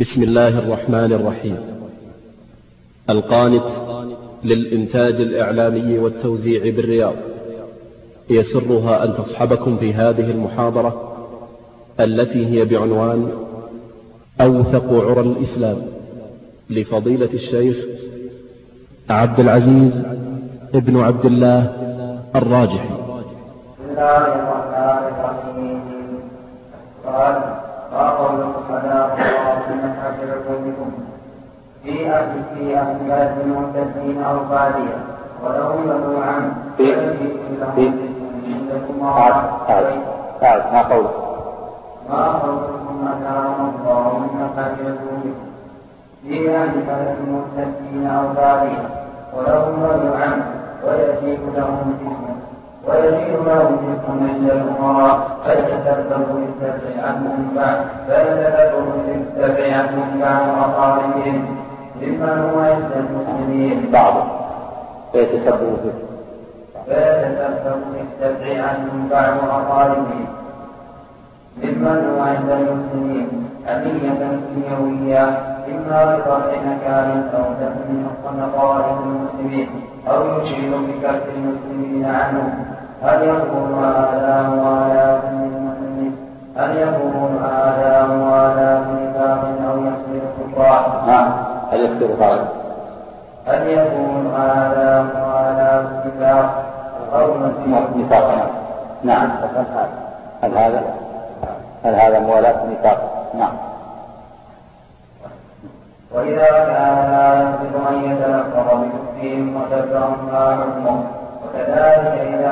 بسم الله الرحمن الرحيم. القانت للإنتاج الإعلامي والتوزيع بالرياض. يسرها أن تصحبكم في هذه المحاضرة التي هي بعنوان أوثق عرى الإسلام لفضيلة الشيخ عبد العزيز ابن عبد الله الراجحي. بسم الله الرحمن الرحيم. في أهل في أهل بلد المعتدين أو بادية ولو يدعو عنه. في في عندكم تعال تعال تعال ما قولك ما قولكم أتاهم الله من حجركم في أهل بلد أو بادية ولو يدعو عنه. ويأتيك لهم جسمه. ويجيء له جسم عند الأمراء فيتكبر بالدفع عنهم بعد فيتكبر بالدفع عنهم بعد أقاربهم ممن هو عند المسلمين. بعض. فيتسبب فيه فيتكبر بالدفع عنهم بعد أقاربهم ممن هو عند المسلمين. أنية دنيوية. إما بطرح مكان أو دفن نقائص المسلمين. أو يشير بكف المسلمين عنه هل يكون هذا موالاة للمسلمين هل يكون هذا موالاة نفاق أو يصير كفار؟ نعم. هل يصير خالد هل يكون هذا موالاة نفاق أو نفاق. نعم. هل هذا؟ هل هذا موالاة نفاق؟ نعم. وإذا كان لا يقدر أن يتلقى بكفرهم وتبعهم ما حكمه. وكذلك إذا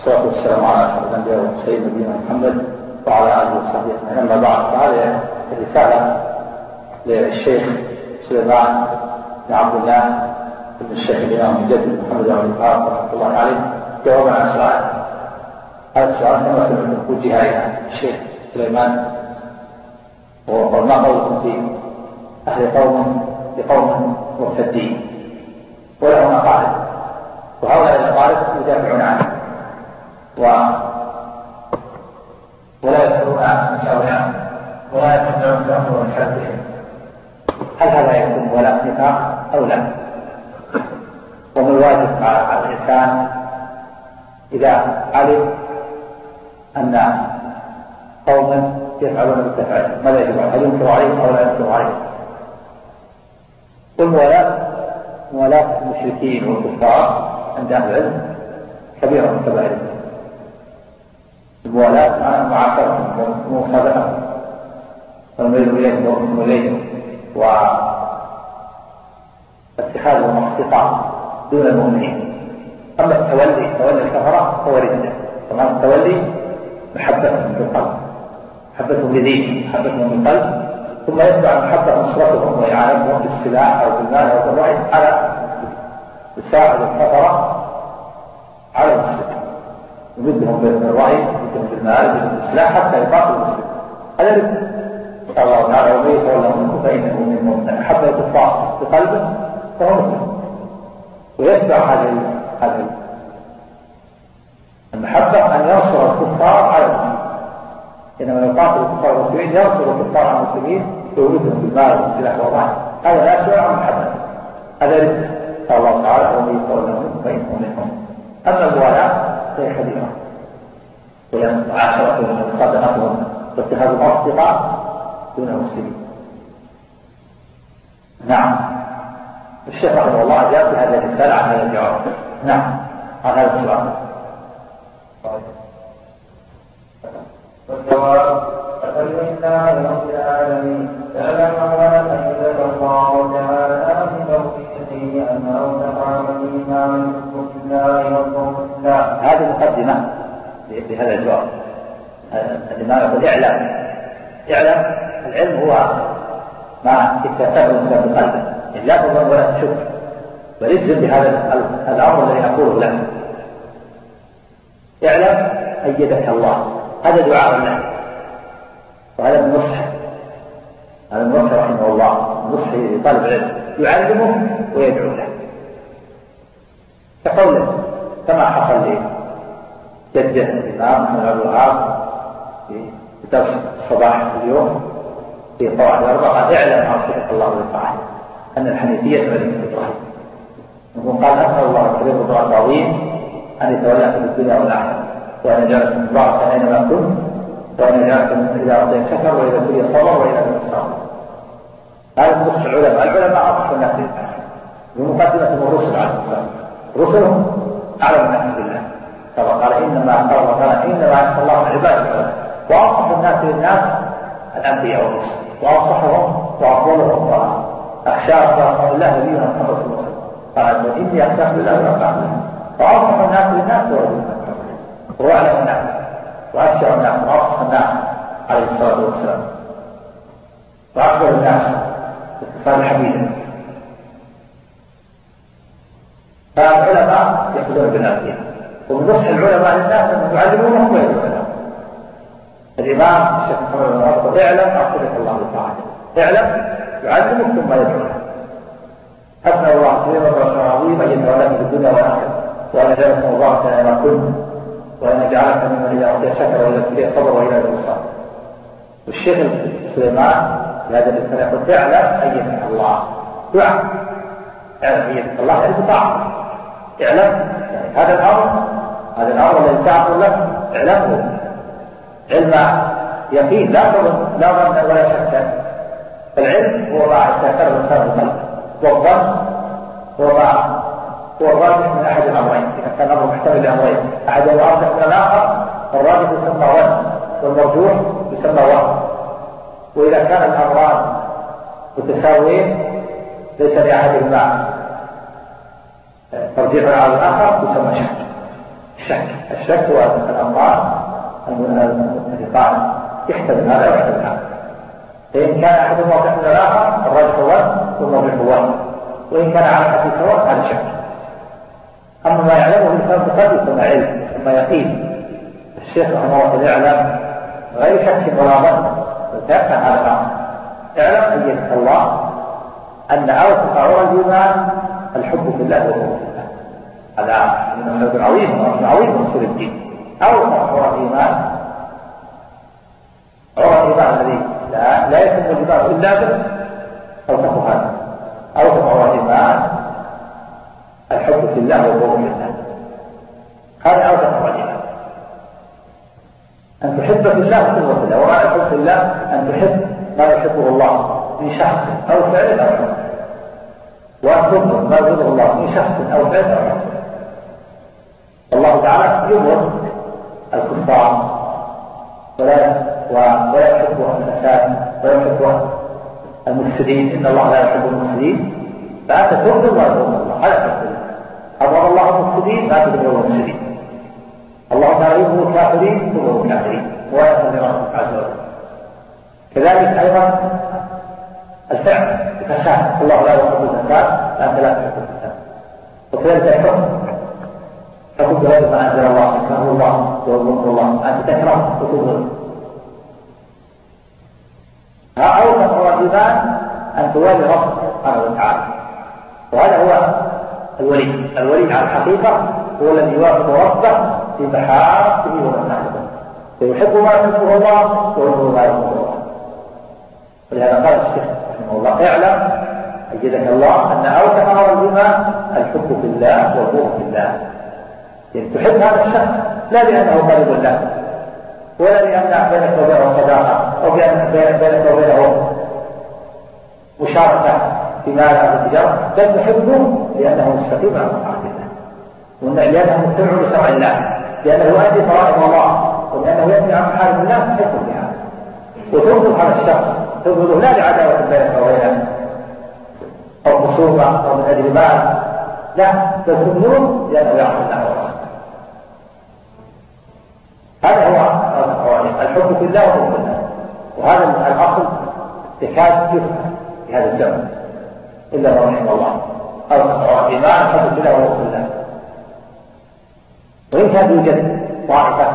والصلاة والسلام على أشرف الأنبياء والمرسلين نبينا محمد وعلى آله وصحبه أجمعين. أما بعد فهذه الرسالة للشيخ سليمان بن عبد الله بن الشيخ الإمام مجدد محمد بن عبد الوهاب رحمة الله عليه. جوابا عن سؤال. هذا السؤال كما سمعت وجه إلى الشيخ سليمان. وما قولكم في أهل قوم لقوم مرتدين ولهم أقارب وهؤلاء الأقارب يدافعون عنه. و ولا يذكرون مشاورهم ولا يستطيعون بأمر شرطهم هل هذا يكون ولا نفاق أو لا؟ وما الواجب على الإنسان إذا علم أن قوما يفعلون بالتفعيل ماذا يجب؟ هل ينكر عليهم أو لا ينكر عليهم؟ والموالاة موالاة المشركين والكفار عند أهل العلم كبيرة من كبائر الموالاة مع معاشرتهم ومصادقتهم والميل إليهم والركن إليهم واتخاذهم أصدقاء دون المؤمنين. أما التولي تولي الكفرة فهو ردة طبعا التولي محبتهم بالقلب محبتهم لدين محبتهم بالقلب ثم يتبع محبة نصرتهم وإعانتهم بالسلاح أو بالمال أو بالرأي على يساعد الكفرة على المسلمين يمدهم بالرأي يمدهم بالمال يمدهم بالسلاح حتى يقاتل المسلم هذا قال الله تعالى ومن يتولى منكم فإنه منهم من أحب الكفار بقلبه فهو مسلم. ويتبع هذه هذه المحبة أن ينصر الكفار على المسلمين. إنما يقاتل الكفار والمسلمين ينصر الكفار على المسلمين يولدهم بالمال والسلاح والرعي هذا لا شيء عن محبة هذا رزق الله تعالى ومن يتولى منكم فإنه منهم أما الموالاة فهي كبيرة وهي معاشرتهم ومصادقتهم واتخاذهم أصدقاء دون المسلمين. نعم. الشيخ رحمه الله جاء في هذه الرسالة عن هذا الجواب. نعم. عن هذا السؤال. والجواب الحمد لله رب العالمين اعلم اولا الله تعالى بتوفيقه الله هذه مقدمة. لهذا الجواب. الإمام يقول اعلم. اعلم العلم هو ما اكتسبه الإنسان بقلبه لا تظن ولا تشك. بل الزم بهذا الأمر الذي أقوله لك. اعلم أيدك الله. هذا دعاء له وهذا من نصح هذا من نصح رحمه الله. نصح لطالب العلم. يعلمه ويدعو له. كقوله كما حصل لي. جده الإمام محمد عبد الوهاب في درس الصباح اليوم في قواعد قال اعلم عاصمك الله بالطاعه أن الحنيفية ملك إبراهيم يقول قال أسأل الله الكريم الدعاء العظيم أن يتولاك في الدنيا والآخرة وأن يجعلك مباركا أينما كنت وأن يجعلك إذا أعطيت شكر وإذا تلي صبر وإذا تلي صبر هذا نصف العلماء العلماء أصح الناس للناس بمقدمه الرسل عليه السلام. رسلهم أعلم الناس. كما قال إنما قال الله إنما يخشى الله من عباد العلماء واصح الناس للناس الأنبياء والرسل. واصحهم وافضلهم وأخشاهم الله نبينا محمد صلى الله عليه وسلم. قال إني أخشاك بالله العالمين. واصح الناس للناس هو اعلم الناس وأشجع الناس واصح الناس عليه الصلاة والسلام. واكبر الناس اتصال حميدا فالعلماء يأخذون بالأنبياء. ومن نصح العلماء للناس أنهم يعلمونهم ويدعونهم الإمام الشيخ محمد بن عبد اعلم أرسلك الله بطاعته اعلم يعلمك ثم يدعوك أسأل الله كريما ورسولا عظيما أن يتولاك في الدنيا والآخرة. وأن يجعلك مباركا أينما كنت وأن يجعلك ممن إذا أعطي شكر وإذا ابتلي صبر وإلى الوصال والشيخ سليمان في هذا الإنسان يقول اعلم أيدك الله. دعاء اعلم أيدك الله. يعني بطاعته اعلم يعني هذا الأمر هذا الأمر الذي سأقول لك اعلمه. علم يقين لا ظن لا ظن ولا شك. العلم هو ما استأثر الإنسان بالقلب والظن هو ما هو الراجح من أحد الأمرين. إذا كان الأمر محتمل لأمرين. أحدهما أرجح من الآخر الراجح يسمى ظن والمرجوح يسمى وهم وإذا كان الأمران متساويين ليس لأحدهما ترجيح على الآخر يسمى شك. الشك. الشك هو الأمران المتفقان يحتمل هذا ويحتمل هذا فإن كان أحدهما واضح من الآخر الراجح ظن والمرجوح ظن وإن كان على حد سواء هذا شك أما ما يعلمه الإنسان بقلبه يسمى علم يسمى يقين. الشيخ رحمه الله يعلم غير شك ولا ظن وتأتى هذا الأمر اعلم أيدك الله أن أوثق عرى الإيمان الحب في الله الله هذا من مسألة عظيم وأصل عظيم من أصول الدين. أوثق عرى الإيمان. عرى الإيمان الذي لا لا يتم الإيمان إلا به. أوثق عرى الإيمان. الحب في الله والبغض في الله. هذا أوثق عرى الإيمان. أن تحب في الله وتبغض في الله. وما الحب في الله أن تحب ما يحبه الله من شخص أو فعل أو حكم وأن تبغض ما يبغضه الله من شخص أو فعل أو حكم الله تعالى يبغض الكفار. ولا ولا يحب الفساد ولا المفسدين. إن الله لا يحب المفسدين. تبغض ما يبغض الله. هذا تبغض أبغض الله المفسدين لا تبغض المفسدين. الله تعالى يبغض الكافرين يبغض الكافرين. ويأمر بربك عز وجل. كذلك أيضا الفعل الفساد. الله لا يحب الفساد فأنت لا تحب الفساد. وكذلك الحكم. حكم بغير ما أنزل الله يكره الله ويبغض الله أنت تكره؟ وتبغض أوثق الإيمان أن توالي ربك سبحانه وتعالى. وهذا هو الولي. الولي على الحقيقة هو الذي يوافق ربه في محاسنه ومساحته فيحب ما يحبه الله ويبغض ما يبغضه الله. ولهذا قال الشيخ رحمه الله اعلم أيدك الله أن أوثق أمر الإيمان الحب في الله والبغض في الله. يعني تحب هذا الشخص لا لأنه قريب لك ولا لأن بينك وبينه صداقة أو بينك وبينه مشاركة في مال أو التجارة بل تحبه لأنه مستقيم على طاعة الله. لأنه متبع لشرع الله لأنه يؤدي فرائض الله ولأنه يأتي عن محارم الله تحب بهذا وتنظر على الشخص تنظر لا لعداوة بينك وبينه أو خصومة أو من أجل مال لا بل تنظر لأنه يعرف الله. هذا هو الحب في الله وحب الله. وهذا الأصل يكاد يفهم في هذا الزمن إلا من رحم الله. أو الإيمان الحب في الله وحب الله. وإن كان يوجد طائفة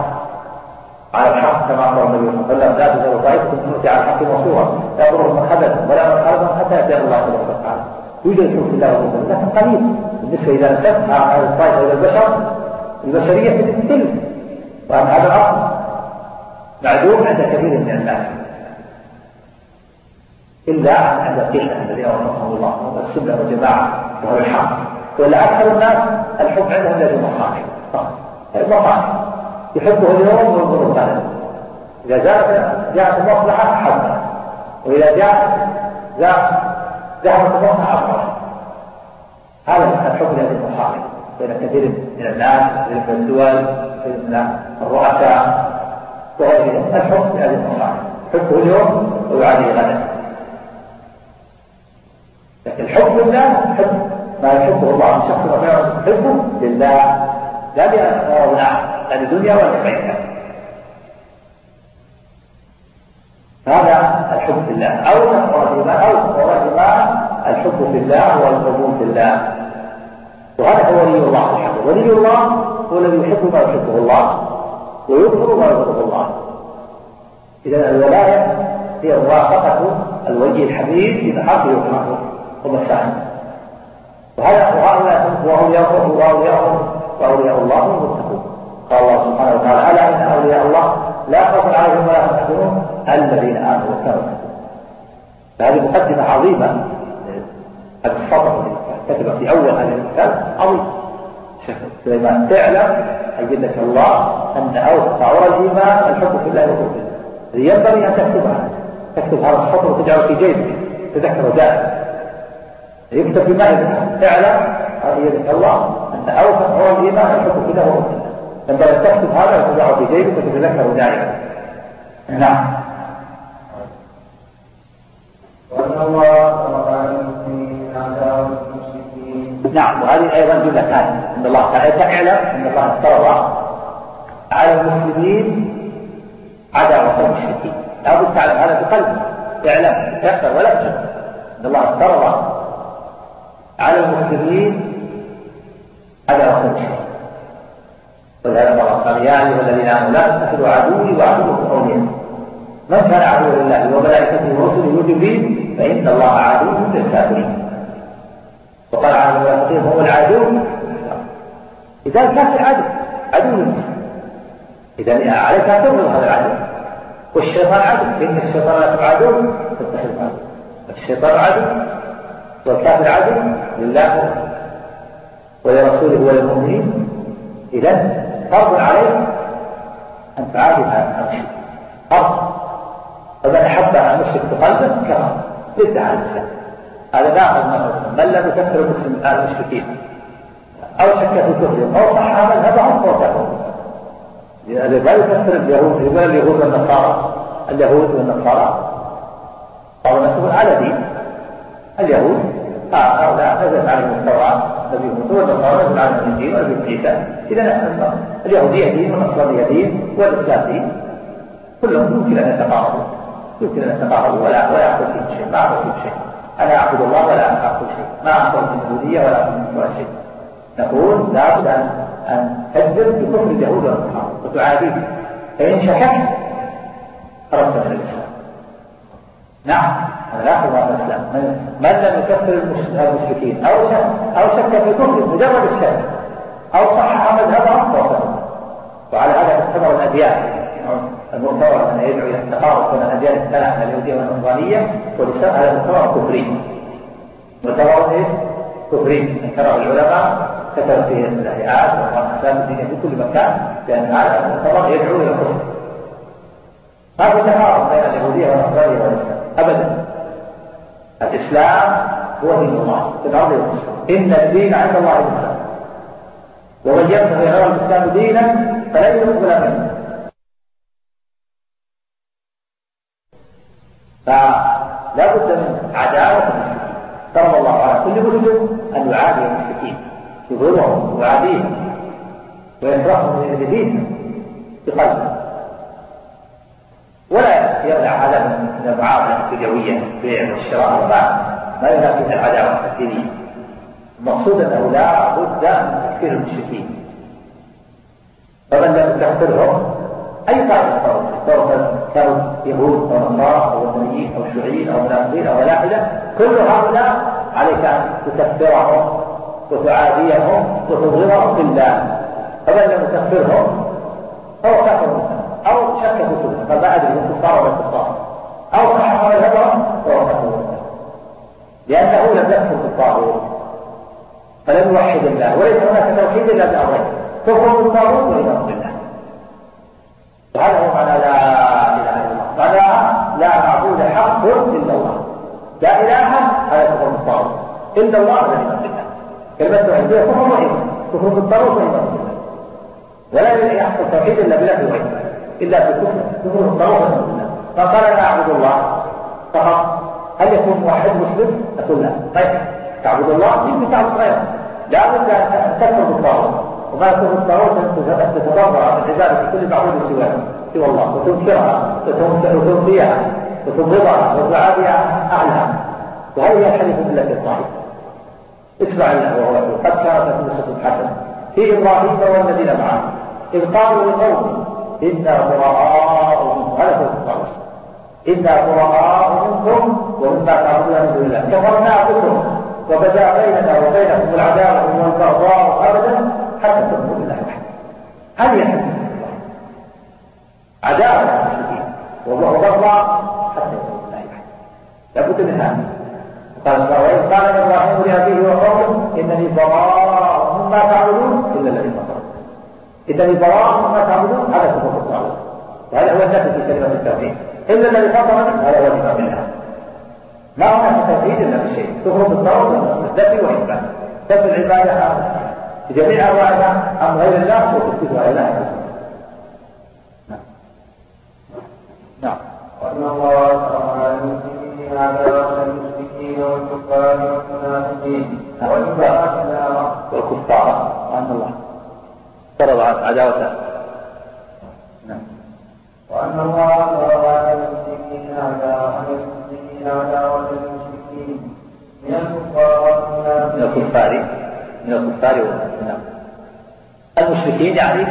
على الحق كما أمر النبي صلى الله عليه وسلم لا تزال طائفة تؤتي على الحق مصورا لا يضرهم من ولا من خذل حتى يأتي الله سبحانه وتعالى. يوجد الحب في الله الله لكن قليل. بالنسبة إذا نسبت هذه الطائفة إلى البشر البشرية تتكل وأن هذا الأصل. معدوم عند كثير من الناس. إلا عند قلة الذين وفقهم الله. السنة والجماعة. وهو الحق. ولا أكثر الناس الحب عندهم لدى المصالح المصالح يحبه اليوم وينظر الغد. إذا جاءت جاءت المصلحة حبه. وإذا جاءت ذهبت المصلحة أبغضه هذا الحب لدى المصالح بين كثير من الناس من الدول من الرؤساء وغيرهم الحب لهذه المصالح حبه اليوم ويعاديه غدا لكن الحب لله حب ما يحبه الله من شخص وفعلا يحبه لله. لا لأن لا لدنيا ولا لغيرها هذا الحب في الله. أو تقوى أو تقوى الحب في الله والقبول في الله. وهذا هو ولي الله الحق ولي الله هو الذي يحب ما يحبه الله. ويظهر ما يظهره الله. إذا الولاية هي موافقة الولي الحبيب محافل ومحافل ومساحه وهذا وهؤلاء وأولياء وأولياء وأولياء الله هم المتقون. قال الله سبحانه وتعالى ألا إن أولياء الله لا خوف عليهم ولا هم يحزنون؟ الذين آمنوا وكانوا فهذه مقدمة عظيمة. هذا السطر كتب في أول هذا الكتاب عظيم. شيخ سليمان تعلم أيدك الله أن أوسع الإيمان الحب في الله الله ينبغي أن تكتبها تكتب هذا السطر وتجعله في جيبك. تذكره دائما يكتب في معدة اعلم أيدك الله. أن أوسع هو الإيمان الحب في الله الله ينبغي أن تكتب هذا وتجعله في جيبك وتتذكره دائما نعم. وأن الله نعم. وهذه أيضا جملة ثانية. أن الله تعالى. تعلم أن الله افترض. على المسلمين عداوة المشركين. لابد تعلم هذا بقلبك اعلم تكفر ولا تشك أن الله افترض على المسلمين عداوة المشركين. ولهذا الله قال يا أيها الذين آمنوا لا تتخذوا عدوي وعدوكم أولياء. من كان عدوا لله وملائكته ورسله وجبريل فإن الله عدو للكافرين. وقال عن المنافقين هو العدو. كان في عدو عدو إذا عليك أن تبغض هذا العدو والشيطان عدو. إن الشيطان لكم عدو فاتخذ عدو الشيطان عدو والكافر عدو لله ولرسوله وللمؤمنين. إذا فرض عليك أن تعادل هذا الشيء. فرض. فمن أحب أن يشرك بقلبه كفر. ضد على الإسلام. هذا ناقض من لم يكفر المسلم المشركين؟ أو شك في كفرهم أو صح مذهبهم فهو لأن لا يكفر اليهود ولا اليهود والنصارى اليهود والنصارى. بعض الناس على دين. اليهود هؤلاء نزلت عليهم التوراة نبي موسى والنصارى نزل عليهم الإنجيل ونبي عيسى. إذا اليهودية دين والنصرانية دين والإسلام دين كلهم يمكن أن يتقاربوا. يمكن أن يتقاربوا ولا ولا يأخذ فيهم شيء. ما أخذ فيهم شيء. أنا أعبد الله ولا أعبد شيء. ما أعبد من اليهودية ولا من ولا شيء. نقول لابد أن أن تجزم بكفر اليهود والنصارى. وتعاديهم فإن شككت خرجت من الإسلام نعم هذا لا هذا الإسلام. من, لم يكفر المشركين أو شك أو شك في كفر مجرد الشك أو صحح مذهبهم فهو وعلى هذا تعتبر الأديان. المؤتمر أن يدعو إلى التقارب بين الأديان الثلاثة اليهودية والنصرانية والإسلام هذا مؤتمر كفري مؤتمر إيش؟ كفري ذكره العلماء كتب فيه الهيئات والمؤسسات الدينية في كل مكان. لأن هذا المؤتمر يدعو إلى الكفر. في تقارب بين اليهودية والنصرانية والإسلام. أبدا. الإسلام هو دين الله في الأرض والإسلام إن الدين عند الله الإسلام ومن يبتغي غير الإسلام دينا فلن يقبل منه فلا بد من عداوة المشركين. فرض الله على كل مسلم أن يعادي المشركين. يظلمهم ويعاديهم ويكرههم لدينهم بقلبه ولا يمنع هذا من المعاملة الدنيوية البيع والشراء ما ما ينافي العداوة الدينية. المقصود أنه لا بد من تكفير المشركين. فمن لم يكفرهم أي طائفة سواء كانوا يهود أو نصارى أو وثنيين أو شيوعيين أو منافقين أو ملاحدة. كل هؤلاء عليك أن تكفرهم وتعاديهم وتبغضهم في الله. فمن لم يكفرهم فهو كافر أو شك في كفرهم فما أدري هم كفار ولا كفار أو صحح مذهبهم فهو كافر لأنه لم يكفر بالطاغوت فلم يوحد الله وليس هناك توحيد إلا بأمرين كفر بالطاغوت وإيمان بالله. وهذا هو معنى لا إله إلا الله. معنى لا معبود حق إلا الله. لا إله هذا كفر بالطاغوت. إلا الله وإيمان بالله. كلمة توحيدية كفر وإيمان. كفر بالطاغوت وإيمان بالله. ولا يحصل توحيد إلا بلا توحيد إلا بكفر كفر بالله فقال لا أعبد الله فقط. هل يكون واحد مسلم؟ أقول لا. طيب. تعبد الله؟ يمكن تعبد غيره. لا بد أن تكفر بالطاغوت. وما يكون بالطاغوت أن تتضرع بالعبادة كل معبود سواه سوى الله. وتنكرها. وتنفيها وتبغضها وتعاديها أهلها. وهذه الحديث بالله الطاغوت؟ اسمع الله وهو قد كانت قصة حسنة في إبراهيم والذين معه. إذ قالوا لقوم إنا براء هذا هو الطاغوت. إنا براء منكم ومما تعبدون من دون الله. كفرنا بكم وبدا بيننا وبينكم العداوة والبغضاء أبدا حتى تؤمنوا بالله وحده. هذه الحديث. عداوة المشركين وبغضاء حتى يؤمنوا بالله وحده. لابد من هذا. قال وإذ قال إبراهيم لأبيه وقومه إنني براء مما تعبدون إلا الذي إنني براء مما تعبدون هذا كفر الطاغوت وهذا هو النفي في كلمة التوحيد. إلا الذي فطرني هذا هو الإمام بالله ما هناك توحيد إلا بشيء تخرج الطاغوت الذبح وإثبات تبع العبادة جميع أنواعها أم غير الله وتثبتها إلى الله نعم. وأن الله شرع المسلمين عداوته نعم. وأن الله فرض على المسلمين عداوة المسلمين عداوة المشركين من الكفار من الكفار من الكفار نعم. المشركين يعني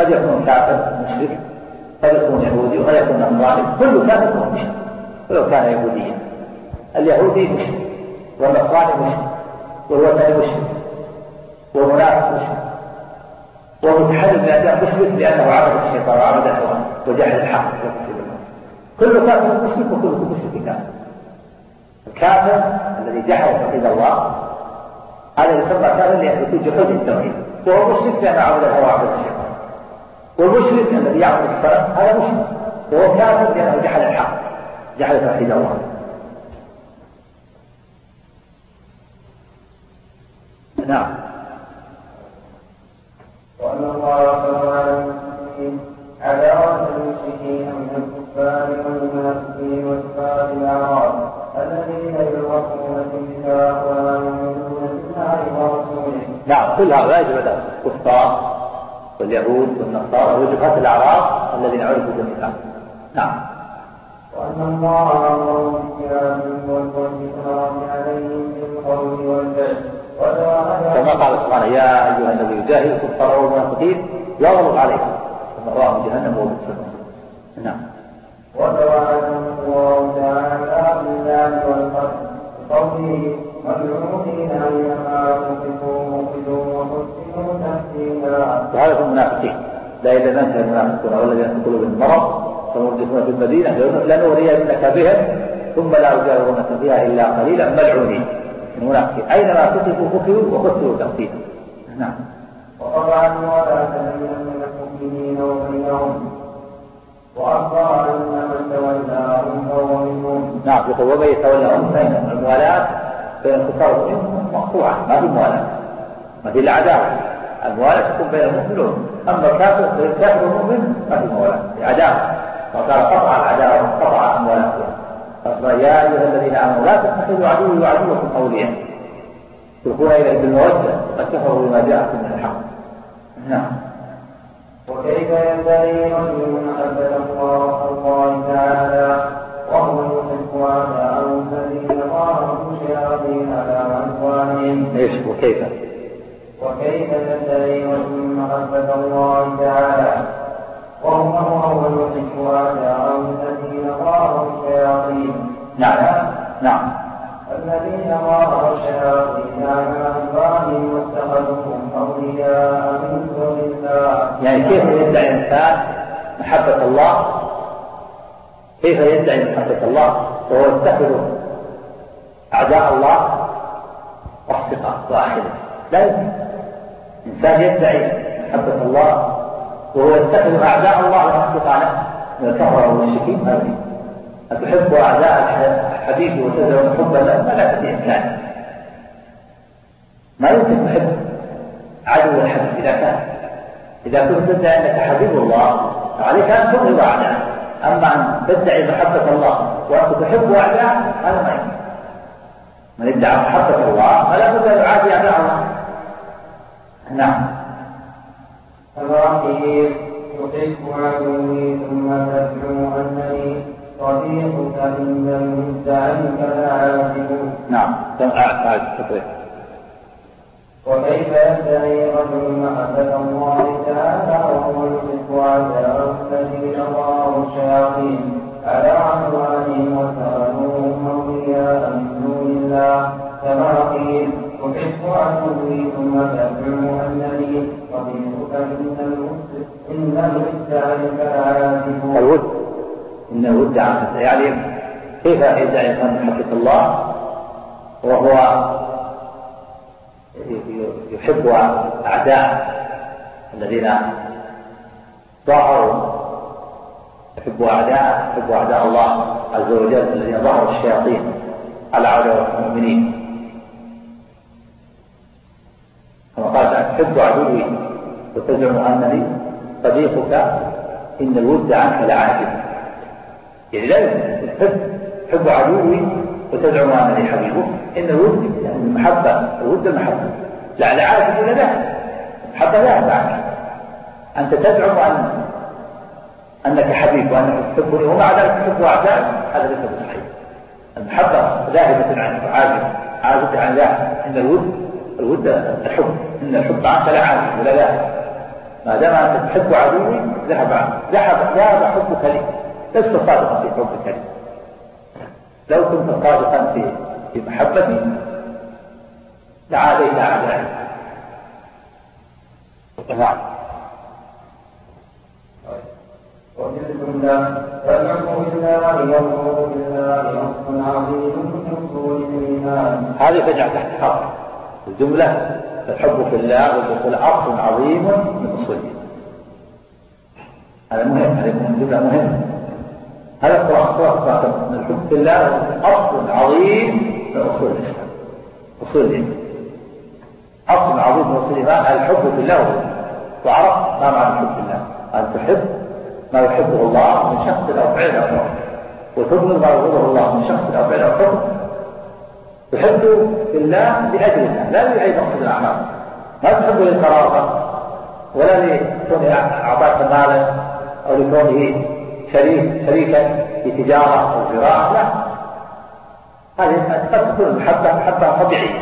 قد يكون كافر مشرك قد يكون يهودي وقد يكون نصراني. كل كافر هو مشرك ولو كان يهوديا. اليهودي مشرك والنصراني مشرك والوثني مشرك والمنافق مشرك بأداء مشرك لأنه عبد الشيطان وعبد الهوى وجهل الحق. كل كافر مشرك وكل مشرك كافر. الكافر الذي جحد توحيد الله هذا يسمى كافر لأنه جحود التوحيد. وهو مشرك لأنه عبد الهوى وعبد الشيطان. والمشرك الذي يعبد الصنم هذا مشرك. وهو كافر لأنه جحد الحق جحد توحيد الله نعم وأن الله تعالى المسلمين عداوة المشركين من الكفار والمنافقين والكفار الأعراب الذين يلوحون بالله ولا يؤمنون بالله ورسوله. نعم كل هؤلاء يجب الكفار واليهود والنصارى وجهات الأعراب الذين عرفوا بالنفاق. نعم. وأن الله أمرهم بالكتاب والإكرام عليهم بالقول والفعل كما قال سبحانه يا أيها النبي جاهد الكفار والمنافقين يغلظ عليهم مأواهم جهنم وبئس نعم وتوعدهم الله تعالى بالله والقدر بقوله ملعونين أينما تنفقوا أخذوا وقتلوا تحسينا وهذا في المنافقين لا ننتهي المنافقون. والذين في قلوبهم مرض فمرجفون في المدينة. لنورينك بهم ثم لا يجاورونك فيها إلا قليلا. ملعونين. المنافقين أينما كتبوا قتلوا وقتلوا تقتيلا نعم. وطبعا ولا تبين المؤمنين وبينهم. وأخبر أن من تولاهم فهو منهم نعم. يقول ومن يتولاهم فإن الموالاة بين الكفار مقطوعة. ما في موالاة. ما في إلا عداوة. الموالاة تكون بين المؤمن والمؤمن أما الكافر بين الكافر والمؤمن ما في موالاة في عداوة. فقال قطع العداوة قطع الموالاة قال يا أيها الذين آمنوا لا تتخذوا عدوي وعدوكم أولياء. تلقون إليه بالمودة قد كفروا بما جاءكم من الحق. نعم. وكيف ينبغي رجل محبة الله الله تعالى؟ وهو يحب أعداءه الذين ظاهروا شياطين على أموالهم. إيش وكيف؟ وكيف تستريح من محبة الله تعالى؟ وهم أول الشهداء الذين ظهروا الشياطين. نعم. نعم. الذين ظهروا الشياطين على أنبارهم واتخذوهم أولياء من دون الله. يعني كيف يدعي الإنسان محبة الله؟ كيف يدعي محبة الله؟ وهو يتخذ أعداء الله وأصدقاء. واحدة. لا يمكن. إنسان يدعي محبة الله وهو يتخذ أعداء الله أصدقاء له من الكفرة والمشركين ما يمكن أن تحب أعداء الحبيب وتزعم حبا له؟ ما لا إمكان ما يمكن تحب عدو الحبيب إذا كان. إذا كنت تدعي أنك حبيب الله فعليك أن تبغض أعداء أما أن تدعي محبة الله وأنت تحب أعداء هذا ما يمكن. من ادعى محبة الله فلا بد أن يعادي أعداء الله نعم. الرحيم تحب عدوي ثم تزعم أنني صديقك عند المدعي فلا نعم. أعد تقريبا وكيف يدعي رجل محبة الله تعالى وهو يحب أعداءه الذين ظهروا الشياطين على عنوانهم واتخذوهم أولياء من دون الله. كما قيل الود. الود إن الود عنك يعني كيف يدعي الإنسان محبة الله؟ وهو يحب أعداء الذين ظهروا يحب أعداء يحب أعداء الله عز وجل الذين ظهروا الشياطين على عدوة المؤمنين. كما قال عدوي وتزعم أنني صديقك إن الود عنك لعاجب يعني لا تحب تحب عدوي وتزعم أنني حبيبه إن الود يعني المحبة الود المحبة. لا لعاجب ولا لا؟ المحبة لا عنك أنت تزعم أن أنك حبيب وأنك تحبني ومع ذلك تحب أعدائك هذا ليس بصحيح. المحبة ذاهبة عنك عاجبة عاجبة عن ذاك. إن الود الود الحب. إن الحب عنك لا عاجب ولا ذاهب ما دام أنت تحب عدوي ذهب عنك ذهب ذهب حبك لي. لست صادقا في حبك لي. لو كنت صادقا في في محبتي لعاديت أعدائي نعم. بالله بالله من. هذه تجعل تحت الجملة الحب في الله والدخول أصل عظيم من أصول هذا مهم هذه جملة مهمة. هذا خلاصة من الحب في الله أصل عظيم من أصول الإسلام. أصول الإيمان أصل عظيم من أصول الإيمان الحب في الله. وعرف ما معنى الحب في الله؟ أن تحب ما يحبه الله من شخص أو فعل أو حكم وتبغض ما يبغضه الله من شخص أو فعل أو حكم. تحب الله لأجل الله لا لأي مقصد الأعمال. ما تحب للقرابة ولا لكونه أعطاك مالا أو لكونه شريك شريكا في تجارة أو زراعة لا. هذه قد تكون المحبة محبة طبيعية.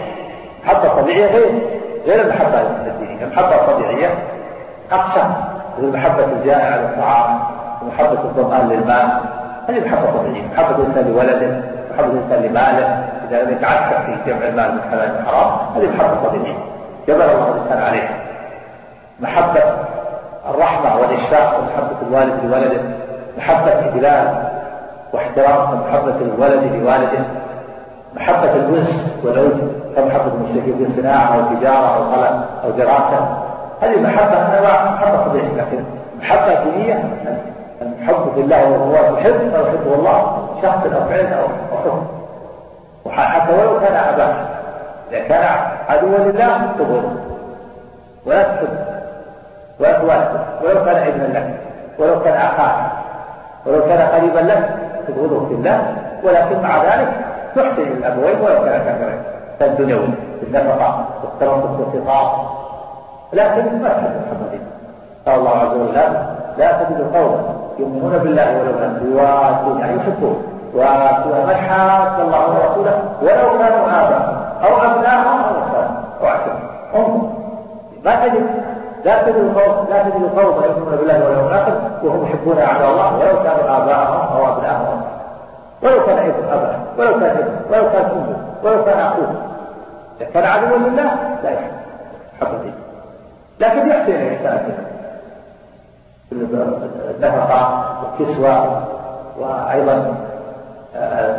محبة طبيعية غير غير المحبة الدينية. المحبة الطبيعية أقسم محبة الجائع على الطعام ومحبة الظمآن للمال. هذه محبة طبيعية. محبة الإنسان لولده محبة الإنسان لماله. إذا لم يتعسف في جمع المال من حلال وحرام هذه محبة طبيعية جبل الله الإنسان عليها. محبة الرحمة والإشفاق ومحبة الوالد لولده محبة إجلال واحترام محبة الولد لوالده محبة الأنس والعود كمحبة المشركين في صناعة أو تجارة أو قلم أو دراسة. هذه محبة أنواع محبة طبيعية لكن محبة دينية الحب في الله وهو يحب أو يحبه الله شخص أو فعل أو حكم وحتى ولو كان أباك إذا كان عدوا لله تبغضه ولا تحب ولا تواسد ولو كان ابنا لك ولو كان أخاك ولو كان قريبا لك تبغضه في الله. ولكن مع ذلك تحسن الأبوين ولو كان كافرين. كالدنيوي بالنفقة والترفق والخطاب لكن ما تحب محمد. قال الله عز وجل لا تجد قوما يؤمنون بالله ولو ان يوادون يعني يحبون ويوادون من حاد الله ورسوله ولو كانوا اباءهم أو ابناءهم أو اخوانهم أو عشرهم انظر ما تجد لا تجد قوم لا تجد قوما يؤمنون بالله واليوم الآخر وهم يحبون اعداء الله ولو كانوا اباءهم أو ابناءهم ولو كان ابن ابا ولو كان ابن ولو كان امه ولو كان اخوه اذا كان عدوا لله لا يحب حب لكن يحسن الإنسان النفقة والكسوة وأيضا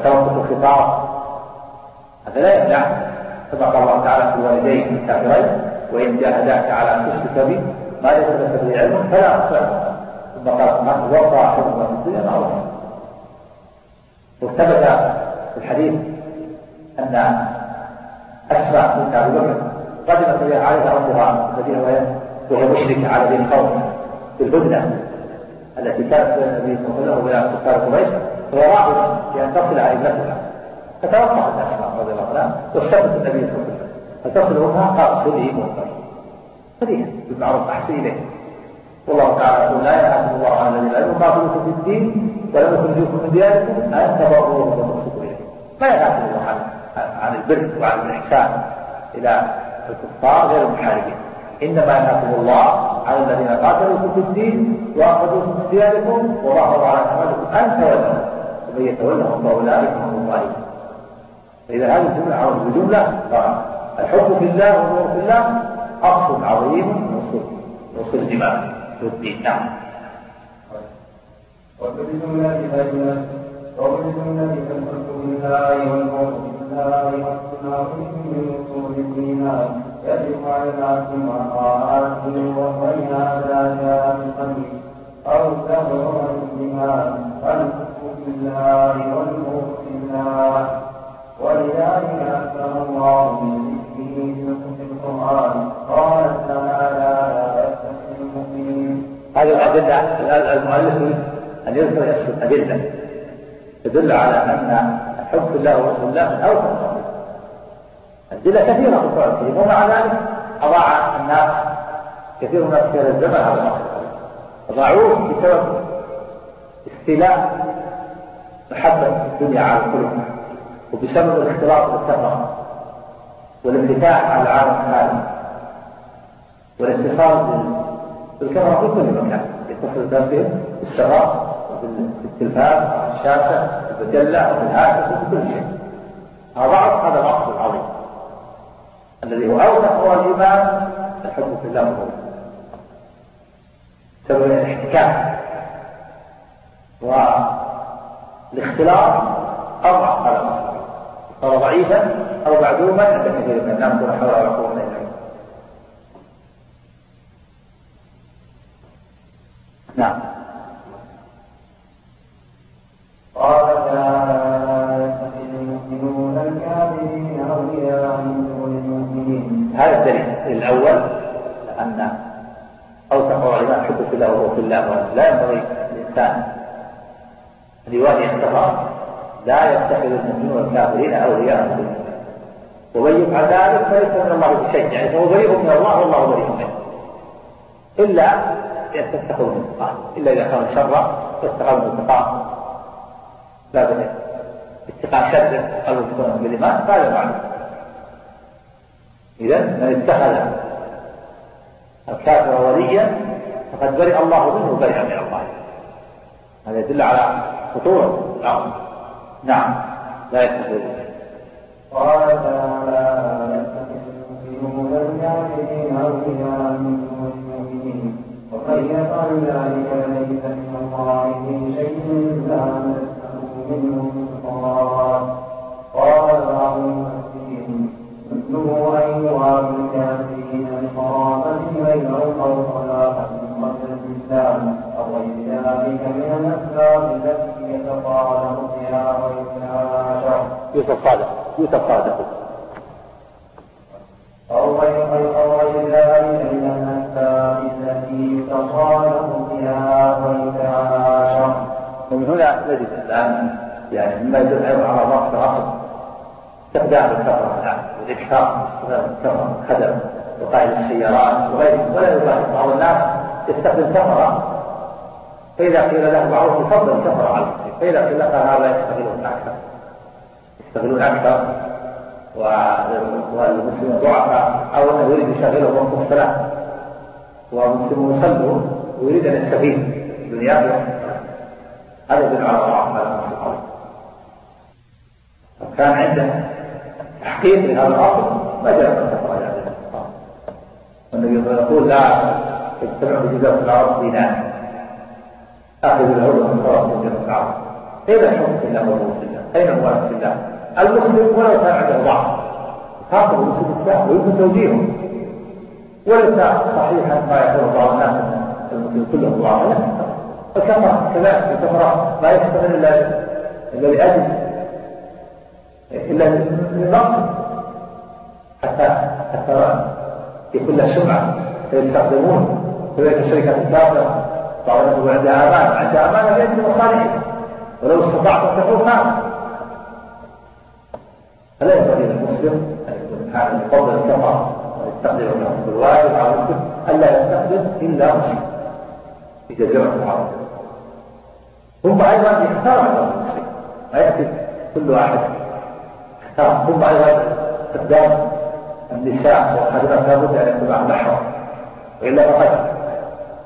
توقف الخطاب هذا لا يمنع. كما قال الله تعالى في الوالدين الكافرين وإن جاهداك على أن تشرك بي ما ليس لك به علم فلا أطعه ثم قال سبحانه وصاحبهما في الدنيا معروفا وثبت في الحديث أن أسمع بنت أبي بكر قدمت إليها عائشة ربها المدينة وهي مشركة على دين قوم بالهدنة التي كانت النبي صلى الله عليه وسلم وبين كفار قريش. فهي راغبة في أن تصل على ابنتها فتوقفت أسماء رضي الله عنها واستفتت النبي صلى الله عليه وسلم. فتصل أمها قال صلي مؤخر خذيها بالمعروف أحسن إليه. والله تعالى يقول لا ينهاكم الله عن الذين لم يقاتلوكم في الدين ولم يخرجوكم من دياركم أن تبروهم وتقسطوا إليه. ما ينهاكم الله عن عن البر وعن الإحسان إلى الكفار غير المحاربين. إنما ينهاكم الله على الذين قاتلوكم في الدين وأخرجوكم من دياركم وظهروا على أعمالكم. أن تولوا ومن يتولهم فأولئك هم الظالمون. فإذا هذه الجملة عرض بجملة الحب في الله والنور في الله أصل عظيم من أصول أصول الإيمان في الدين. نعم. وبالجملة بينة وبالجملة فالحب بالله والبغض بالله والتناقض من أصول الإيمان يجب على العبد وطاعته وبين هذا جاء بالقلب أو تبرر الإيمان الحب بالله والبغض بالله ولذلك أكثر الله من ذكره في القرآن. قال تعالى لا يستحي المؤمنين هذه الأدلة المؤلف أن يذكر أدلة تدل على أن حب الله ورسول الله من أوثق أدلة كثيرة في القرآن الكريم ومع ذلك أضاع الناس كثير من الناس في هذا الزمن هذا الأصل أضاعوه بسبب استيلاء محبة الدنيا على القلوب. وبسبب الاختلاط بالكثرة والانفتاح على العالم الحالي والاتصال بالكثرة في كل مكان. يتصل الإنسان بهم بالسراء وبالتلفاز الشاشة المجلة وبالهاتف وبكل شيء. أضاعوا هذا الأصل العظيم الذي هو أوثق هو الإيمان الحب في الله والرسول سبب الاحتكاك. والاختلاط أضعف هذا الأصل صار ضعيفا أو معدوما عند كثير من الناس ولا حول ولا قوة إلا بالله. نعم. قال المؤمنون الكافرين أولياء من دون المؤمنين هذا الدليل الأول أن أوثق العلماء حب في الله في الله لا ينبغي للإنسان يوالي الكفار لا يتخذ المؤمنون الكافرين أولياء. من ومن يفعل ذلك فليس من الله بشيء يعني فهو بريء من الله والله بريء منه. إلا أن تتقوا الانتقام إلا إذا كان شرا فاتقوا لا بد اتقاء شر قبل تكون بالإيمان هذا معنى إذا من اتخذ الكافر وليا فقد برئ الله منه وبرئ من الله. هذا يدل على خطورة. الأمر نعم. لا يتخذ قال تعالى المؤمنون الكافرين من ومن يفعل ذلك فليس من شيء إلا أن قال بعض يوافي الكافرين صلاحة قبل الإسلام أو ذلك من يتصادق يتصادق أو غير ذلك من الأسباب التي يتصالح بها ويتعاشر ومن هنا نجد الآن يعني مما يدل على ضعف العقل استخدام الكفرة الآن والإكثار استخدام الكفرة خدم وقائد السيارات وغيره ولا يبالي بعض الناس يستخدم كفرة فإذا قيل له معروف يفضل الكفرة على المسلم فإذا قيل قال هؤلاء يستغلون أكثر يستغلون أكثر والمسلمون ضعفاء. أو أنه يريد يشغلهم وقت الصلاة. والمسلمون يصلوا ويريد أن يستفيد دنياه وقت الصلاة. هذا يدل على ضعف هذا المسلم كان عنده تحقيق لهذا الأصل ما جاء والنبي صلى الله عليه وسلم يقول لا اجتمع في جزيرة العرب دينان أخذ العروة من طرف جزيرة العرب أين الحكم في الله والرسول في الله؟ أين المبارك في الله؟ المسلم ولو كان عنده ضعف. خاطب المسلم الإسلام ويمكن توجيهه. وليس صحيحا ما يقول بعض الناس المسلم كله ضعف. لا. الكفر كذلك الكفر لا يستمر إلا إلا لأجل إلا لنقص. حتى حتى يكون له سمعة فيستخدمون كذلك الشركات الكافرة يقول عندها أمان عندها أمان لاجل مصالحهم ولو استطعت أن تكون هذا فلا ينبغي للمسلم أن يكون هذا يفضل الكفر ويستخدم لهم الواجب على المسلم الا يستخدم إلا مسلم. في جزيره العرب ثم أيضا يختار المسلم. ما يأتي كل واحد. اختار ثم أيضا استخدام النساء والخادمات لابد ان يكون معهم محرم وإلا فقد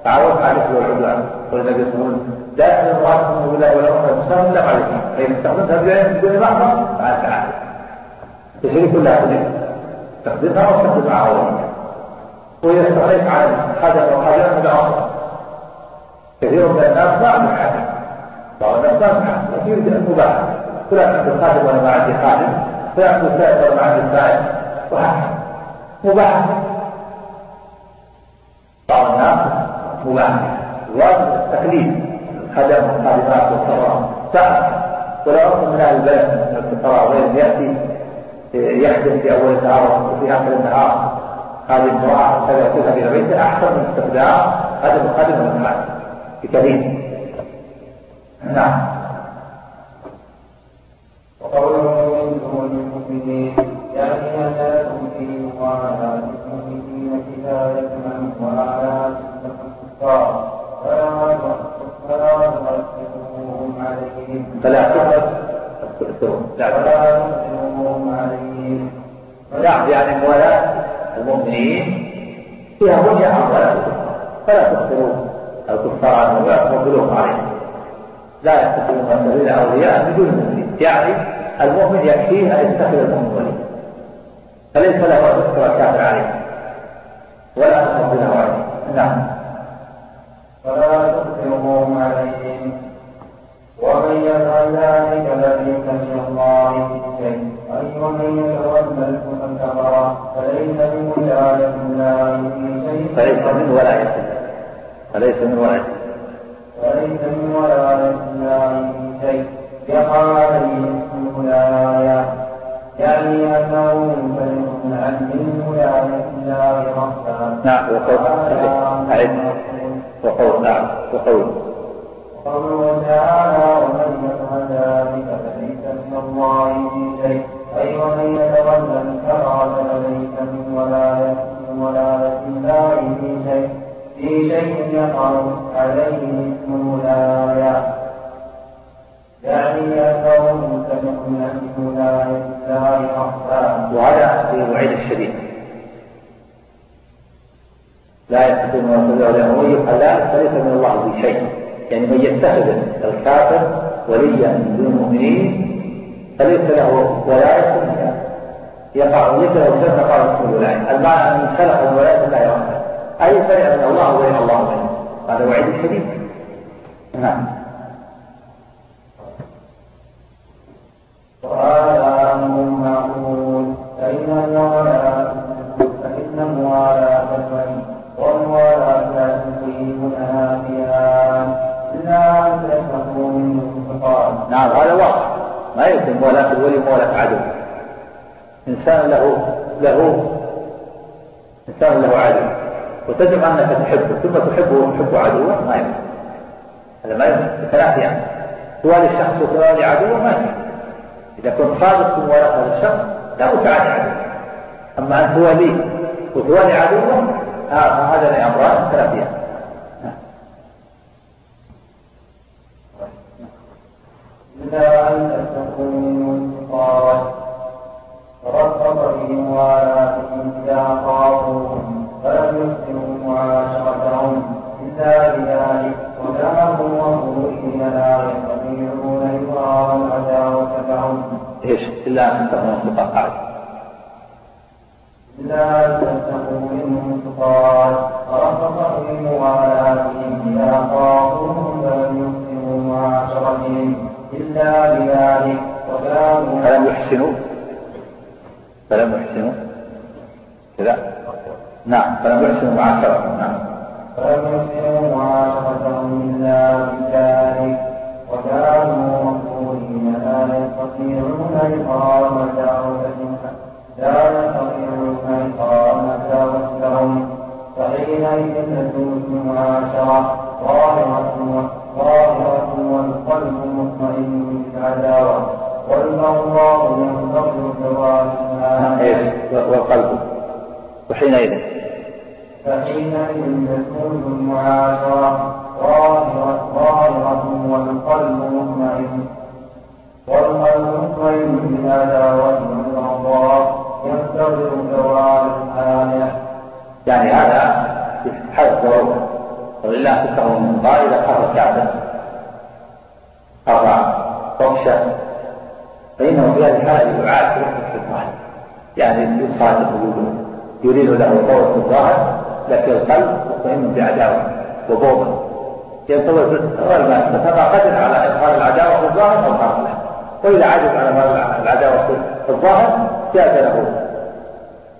تعود على الاثم والعدوان والنبي يقول دائما بالله ولا تسلم الا عليكم فان استخدمتها بدون محرم فعلت عليه تشريك عليك تقدمها واستخدم معها وليا واذا استغنيت عن أو حاجة هذا افضل كثير من الناس ما عنده حاجة بعض الناس ما عنده حاجة لكن يريد المباح فلان عنده خادم وأنا ما عندي خادم فلان عنده سائق وأنا ما عندي سائق وهكذا مباح بعض الناس مباح الواجب التكليف الخدم والخادمات والثراء سهل ولا أصل من أهل البلد من الفقراء غير يأتي يحدث في أول النهار وفي آخر النهار هذه المرأة كذا تذهب إلى بيته أحسن من استخدام هذا المخادم والمخادم بكثير نعم. وقوله من دون المؤمنين يعني لا تؤتي وعلى المؤمنين كفاية وعلى الكفار فلا فلا تؤثرهم عليهم فلا تؤثر نعم يعني موالاة المؤمنين فيها الكفار فلا تؤثروا الكفار ولا عليهم. لا يتخذون أولياء من دون المؤمنين. يعني المؤمن يكفيه أن يتخذ المؤمن وليا. فليس له أن يذكر الكافر عليه. نعم. وهذا أمر معقول فإن الموالاة فإن الموالاة الولي والموالاة لا تصيب نافيا إلا أن تشركوا منه فقال نعم هذا واضح ما يمكن موالاة الولي موالاة عدو. إنسان له له إنسان له عدو. وتزعم أنك تحبه. ثم تحبه وتحب عدوه ما يمكن. هذا ما يمكن يعني. توالي الشخص وتوالي عدوه ما يمكن إذا كنت صادق في موالاة هذا الشخص لا تعادي عدوه أما أن تواليه وتوالي عدوه هذا أمران ثلاثيان إلا والقلب وحينئذ. فحينئذ تجوز المعاشرة ظاهرة والقلب مطمئن. والقلب مطمئن بالعداوة والمرضى ينتظر زوال الحالة يعني هذا حد ولله تكره من الله إذا خاف كعبا أربع طرشا فإنه في هذه الحالة يعاشر في الظاهر يعني يصادق يريد له قوة الظاهر لكن القلب مطمئن بعداوة وبغضة ينتظر المال فما قدر على إظهار العداوة في الظاهر أو له وإذا عجز على العداوة في الظاهر جاز له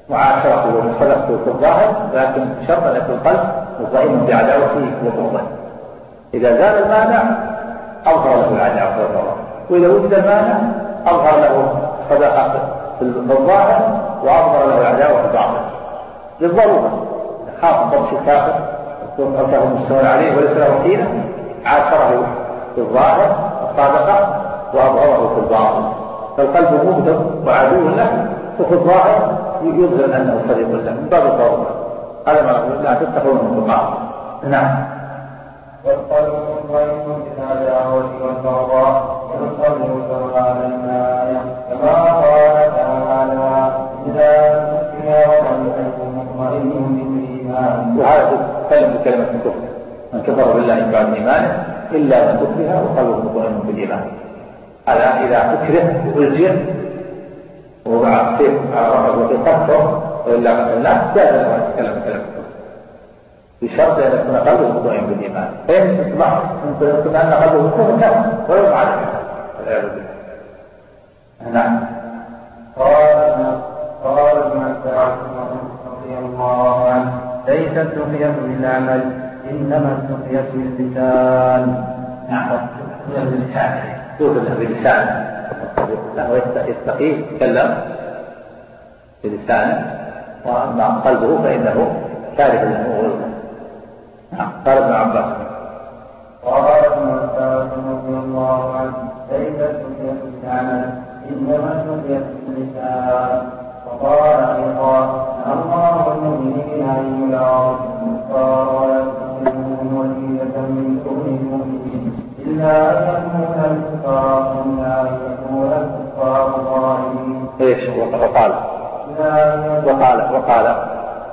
معاشرته ومصالحته في الظاهر لكن شرط ان يكون القلب مطمئن بعداوته وبغضه إذا زال المانع أظهر له العداوة والبغض وإذا وجد المانع أظهر له الصداقه في الظاهر وأظهر له العداوة في الباطن للضروره خاف طبش الكافر أو كافر مستوى عليه وليس له حيلة عاشره في الظاهر الصادقة وأظهره في الباطن. فالقلب مبغض وعدو له وفي الظاهر يظهر أنه صديق له من باب الضرورة. هذا ما نقول لا تتخذون من بعض نعم. والقلب مطمئن بالعداوة والبغضاء والقلب سواء الماء كما مطمئن بالإيمان. وهذا كلمة كلمة من كفر. بالله بعد إيمانه إلا من كفرها وقلبه مطمئن بالإيمان. هذا إذا أكره وألزم ومع السيف على رأسه في قصره وإلا قتلناه جاز له أن يتكلم كلام بشرط أن يكون قلبه مطمئن بالإيمان. فإن اطمع يمكن أن قلبه مطمئن كفر ولو مع والعياذ بالله. نعم. قال عباس رضي الله عنه ليست التقية بالعمل إنما التقية باللسان نعم باللسان يوجد بلسانه له يستقيم يتكلم بلسانه وأما قلبه فإنه كاره له وغيره نعم. قال ابن عباس. قال ابن عباس رضي الله عنه ليس الحجة بالعمل إنما الحجة باللسان وقال أيضا الله المؤمنين ان يلاقوا الكفار ويتخذون ولية من دون المؤمنين الا ان يكون الكفار الا ان يكون الكفار ظالمين إيش وقال. وقال وقال.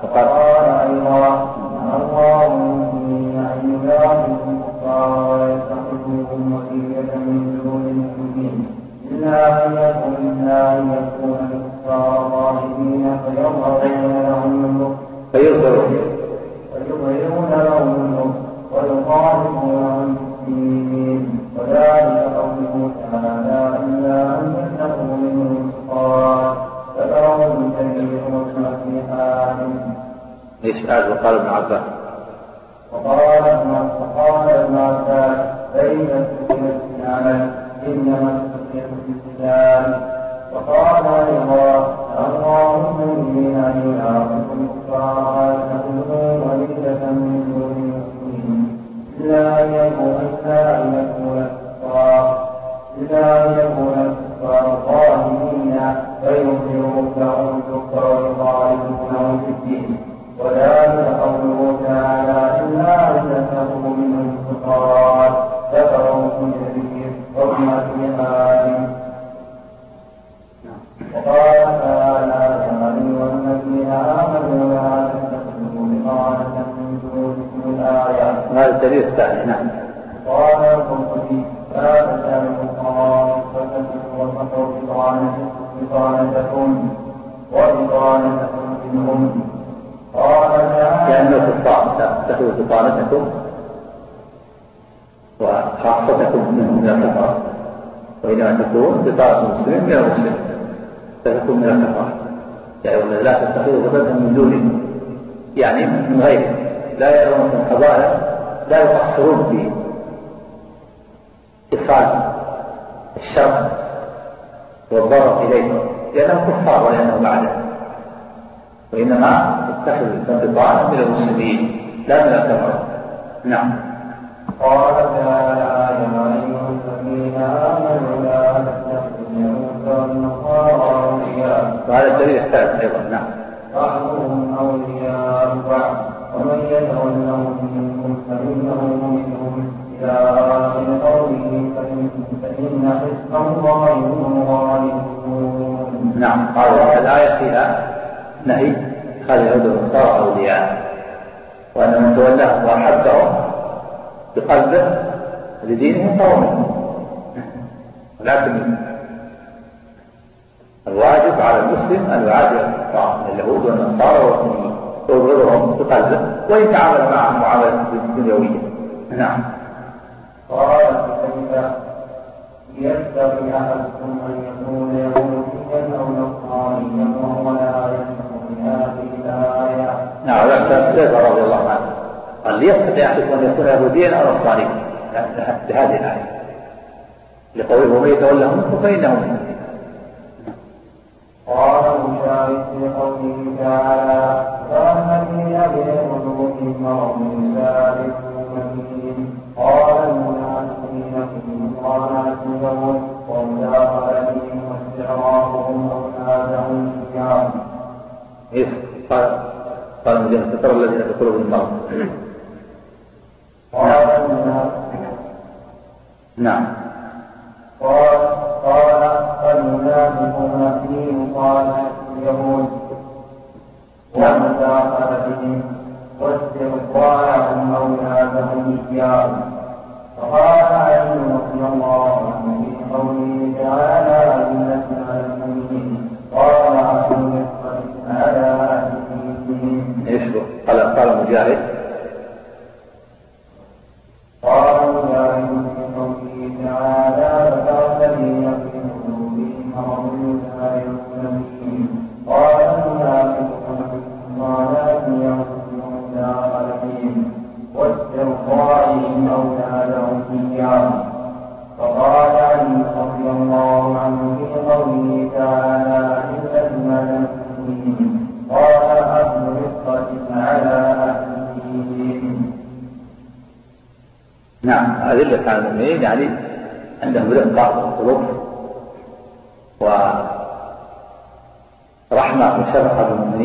وقال. قال أيضا الله المؤمنين ان يلاقوا الكفار ويتخذوهم ولية من دون المؤمنين إلا أن يكون إلا أن يكون ظالمين فيظهرون لهم فيظهرون لهم النصر ويخالفونهم في الدين. وذلك قوله تعالى إلا أن يتقوا منهم تقاه فلهم كبير النصيحات إيش قال؟ وقال ابن عباس. وقال ابن وقال ابن عباس ليس التقية بالعمل إنما التقية باللسان وقال أيضا الله المؤمنين أن يلاقوا الكفار ويتخذوا وليدة من دون المؤمنين إلا أن يكون إلا أن يكون الكفار إلا أن يكون الكفار ظالمين فيظهروا لهم الكفر يرونكم حضارة لا يقصرون في إيصال الشر والضرر إليهم لأنهم كفار ولأنهم بعده وإنما اتخذ الانتقال من المسلمين لا من الكفر. نعم. قال تعالى يا أيها الذين آمنوا لا تتخذوا اليهود والنصارى أولياء. وهذا الدليل يحتاج أيضا نعم. بعضهم أولياء بعض. ومن يتولهم منكم فإنه منهم إلى آخر قوله فإن حزب الله هم الغالبون. نعم قال الآية فيها نهي هذه اليهود والنصارى أولياء. وأن من تولاهم وأحبهم بقلبه لدينهم فهو منهم لكن الواجب على المسلم أن يعادي اليهود والنصارى والمسلمين ويبغضهم بقلبه وإن تعامل معهم معاملة دنيوية. نعم. قال كيف يستطيع أحدكم أن يكون يهوديا أو نصرانيا وهو لا يفهم بهذه الآية. نعم حذيفة رضي الله عنه. قال ليستطيع أحدكم أن يكون يهوديا أو نصرانيا. بهذه الآية. لقوله ومن يتولهم منكم فإنه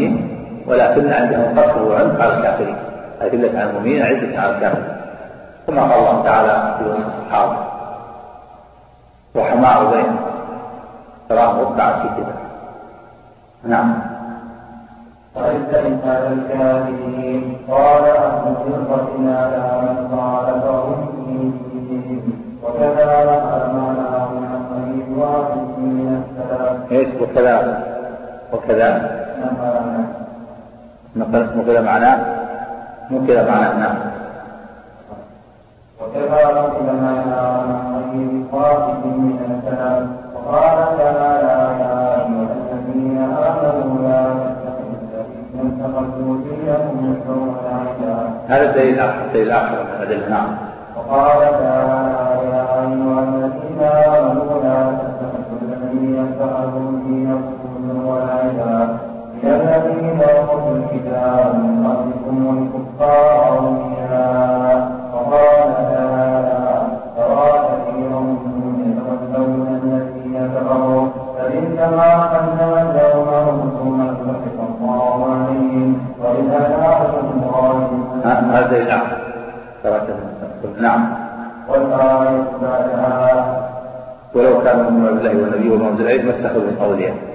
وشفقة بالمؤمنين ولكن عندهم قصر وعنف على الكافرين. أذلة على المؤمنين عزة على الكافرين. كما قال الله تعالى في وصف الصحابة رحماء بينهم تراهم ركعا في كده نعم. وإذن على الكافرين قال أهل فرقة على من خالفهم وكذا معناه عن غير واحد من السلف إيش؟ وكذا وكذا. نقل نقل معناه؟ كذا معناه نعم. وكذا نقل معناه عن غير من السلف وقال تعالى يا أيها الذين آمنوا لا تتخذوا الذين اتخذوا دينهم هزوا ولعبا هذا الدليل الآخر الدليل الآخر من الأدلة نعم. وقال تعالى يا أيها الذين آمنوا لا تتخذوا الذين اتخذوا دينكم هزوا ولعبا من الذين أوتوا الكتاب من قبلكم والكفار أولياء وقال تعالى ترى كثيرا منهم يتولون الذين كفروا. فإنما قدمت لهم أن سخط الله عليهم. ولهلاكهم ظالمون ها- هذا ترى نعم. والآية بعدها ولو كانوا من الله والنبي وما أنزل إليه ما اتخذوا أولياء. يعني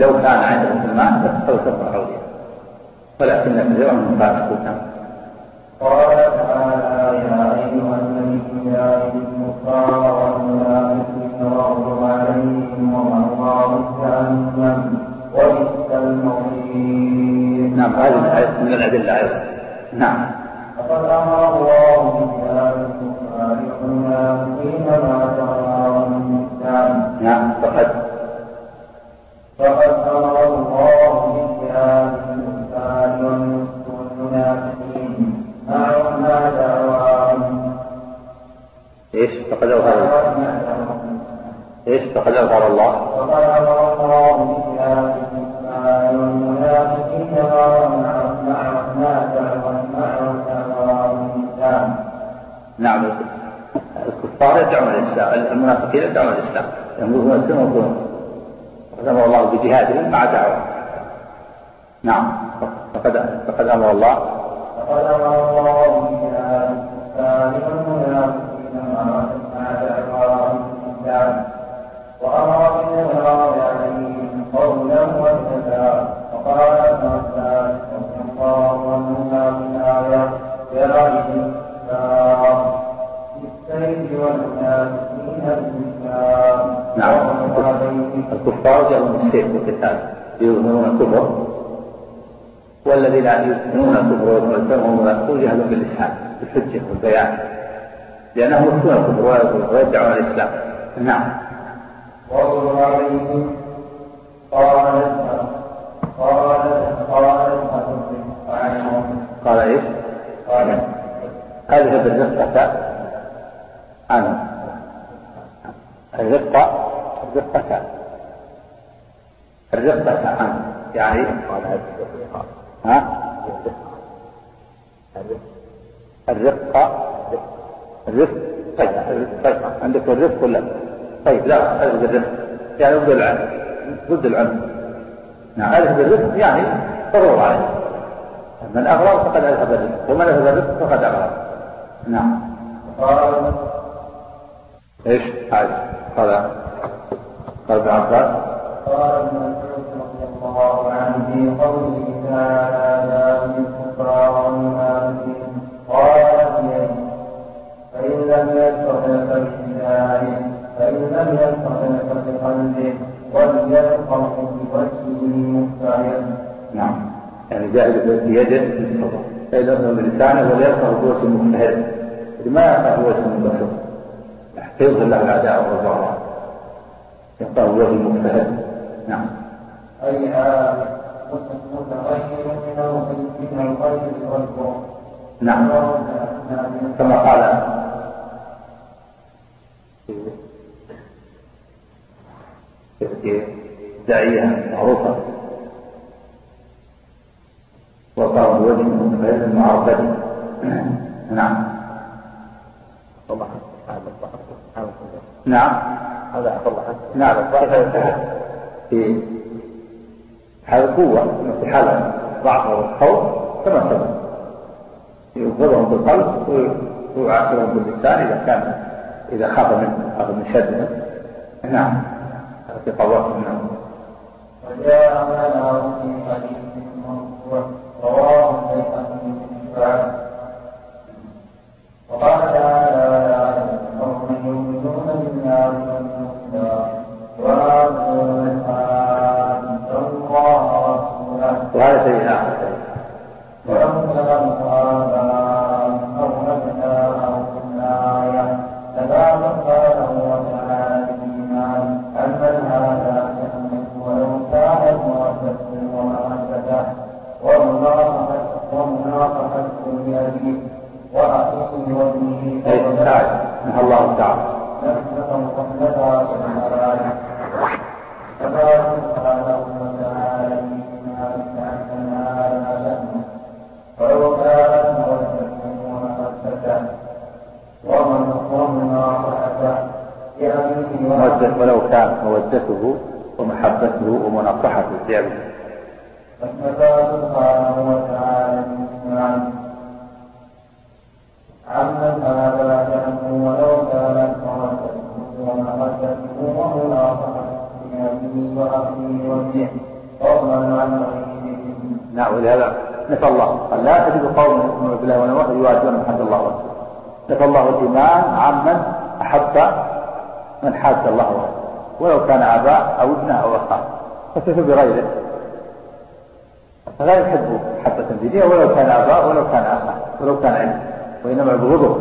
لو كان عندهم المال لاتخذوا كفر أولياء ولكن كثيرا منهم فاسقون نعم. قال تعالى يا أيها النبي جاهد الكفار والمنافقين واغضب عليهم ومأواهم جهنم وبئس المصير. من الأدلة أيضا. نعم. ما دعواهم نعم. الكفار يدعون الإسلام المنافقين يدعون الإسلام. يقولون الاسلام ويقولون أمر الله بجهادهم مع دعوة. نعم. فقد فقد أمر الله لانهم يخفون الكفر ويدعون الاسلام نعم وقل عليهم قال قال قال قال إيش؟ قال هذه بالرفقة عنه الرفقة الرفقة الرفقة عنه يعني ها الرفقة الرفق طيب طيب عندك الرفق ولا طيب لا ألف بالرفق يعني ضد العنف ضد العنف نعم. ألف بالرفق يعني ضرور عليه من أغرب فقد ألف بالرفق ومن ألف بالرفق فقد أغرب. نعم. قال إيش؟ هذا قال. قال ابن عباس. قال ابن مسعود رضي الله عنه في قوله تعالى لا الكفار والمنافقين لم يستطع فإن لم يستطع فبقلبه وليفقه بوجهه مفتعلا نعم. يعني جاهد بيده لم بلسانه وليفقه بوجه مجتهد. ما يفقه بوجه منبسط فيظهر له الأعداء والضرر يبقى وجه المجتهد نعم. أي متغير من الغير والبعد نعم. كما قال داعية معروفة. وقال بوجه متغير المعرفة نعم. نعم. هذا الله نعم. في حال القوة في حال ضعف والخوف كما سبق. يغضبهم بالقلب ويعاصرهم باللسان إذا كان إذا خاف من خاف من شدهم. نعم. في قواتهم نعم. وجاء معنا في حديث مرفوع رواه البيهقي في وقال فكيف بغيره. فلا يحب محبة دينية ولو كان أباه ولو كان أخاه ولو كان علم وإنما يبغضه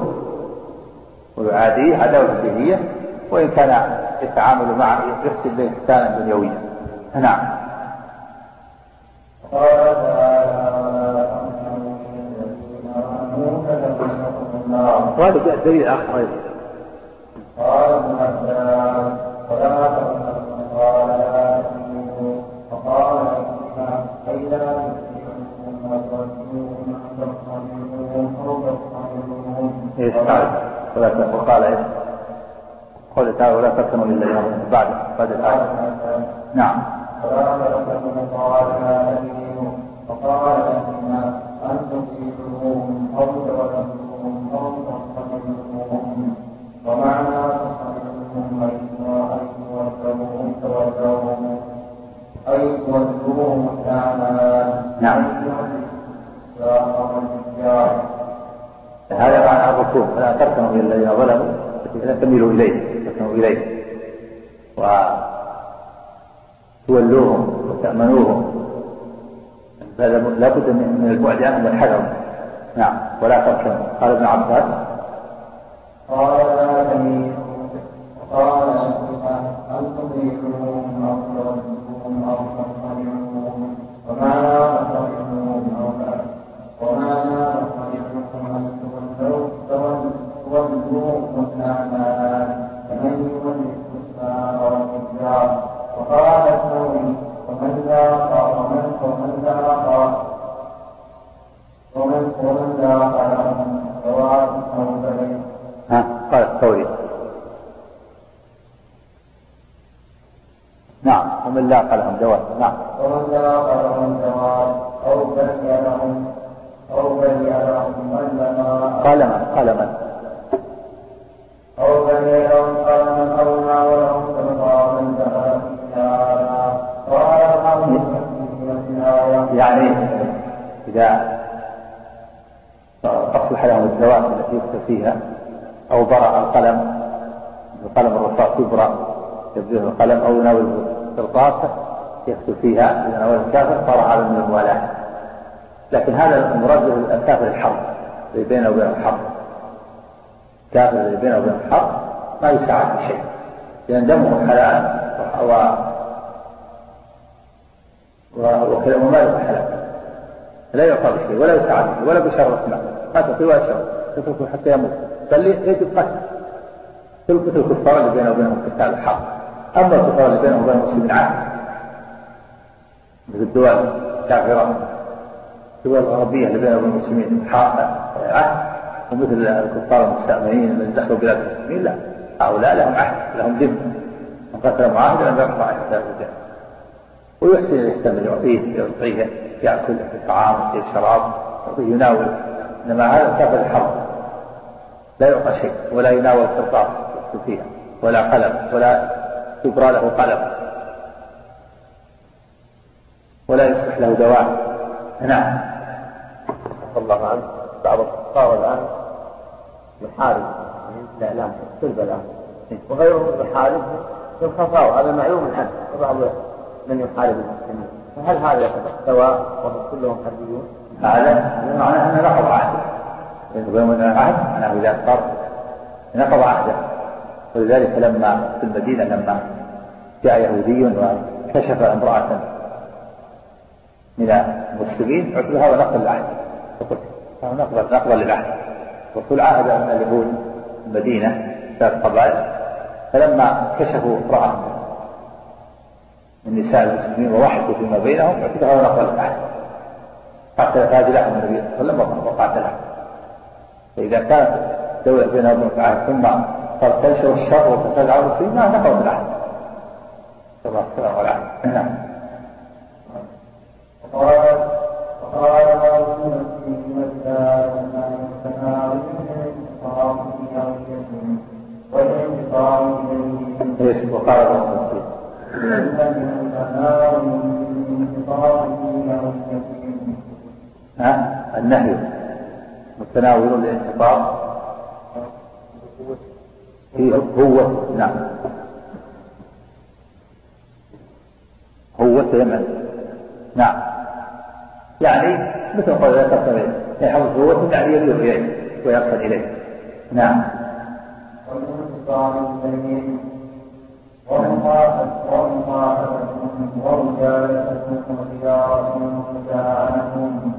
ويعاديه عداوة دينية وإن كان يتعامل معه يحسن به إحسانا دنيويا. نعم. قال تعالى وهذا دليل آخر أيضا. ولا تكتموا الا يوم بعد بعد الايه نعم. وتولوهم وتأمنوهم. هذا لا بد من البعد عنهم والحذر نعم ولا تركنوا قال ابن عباس قال فيها إذا ناول الكافر صار هذا من الموالاة لكن هذا المراد الكافر الحرب اللي بينه وبين الحرب الكافر اللي بينه وبين الحرب ما يساعد بشيء لأن دمه حلال و و- وكذا وماله حلال. لا يعطى بشيء ولا يساعد ولا بشر مال ما تعطي ولا شر. تتركه حتى يموت. بل يجب قتل. تلك الكفار اللي بينه وبينهم قتال الحرب. أما الكفار اللي بينهم وبين المسلمين عهد مثل الدول الكافرة الدول الغربيه اللي بينها وبين المسلمين عهد ومثل الكفار المستأمنين الذين دخلوا بلاد المسلمين لا. هؤلاء لهم عهد لهم ذمه من قتل معاهدا لم يقطع عهد ويحسن الإحسان يعطيه يعطيه يأكل يعطيه طعام يعطيه شراب يعطيه يناول. إنما هذا كافر الحرب. لا يعطى شيء ولا يناول قرطاس يكتب فيها ولا قلم ولا يبرى له قلم. ولا يصلح له دواء. نعم. رضي الله عنه. بعض الكفار الآن يحارب الإعلام في البلاء وغيرهم يحارب في الخفاء هذا معلوم عنه وبعض من يحارب المسلمين فهل هذا يعتبر سواء وهم كلهم حربيون؟ هذا معناه أنه نقض عهده. وبين العهد أنه إذا صار نقض عهده. ولذلك لما في المدينة لما جاء يهودي وكشف امرأة من المسلمين. اعتبر هذا نقض العهد هذا نقض نقضا للعهد. الرسول عاهد أن اليهود المدينة ثلاث قبائل. فلما كشفوا امرأة من نساء المسلمين ووحدوا فيما بينهم اعتبر هذا نقض للعهد. قاتل فاجلهم النبي صلى الله عليه وسلم وقاتلهم فإذا كانت دولة بينها وبين العهد ثم صارت تنشر الشر والفساد على المسلمين ما نقض العهد صلى الله عليه وسلم. نعم. النهي متناول الانحطاط هي هو نعم هو يمن نعم يعني مثل قول لا تقتل يحفظ قوة يعني يميل إليه ويقصد إليه نعم ومخافتهم ومجالستهم وزيارتهم ومداعنتهم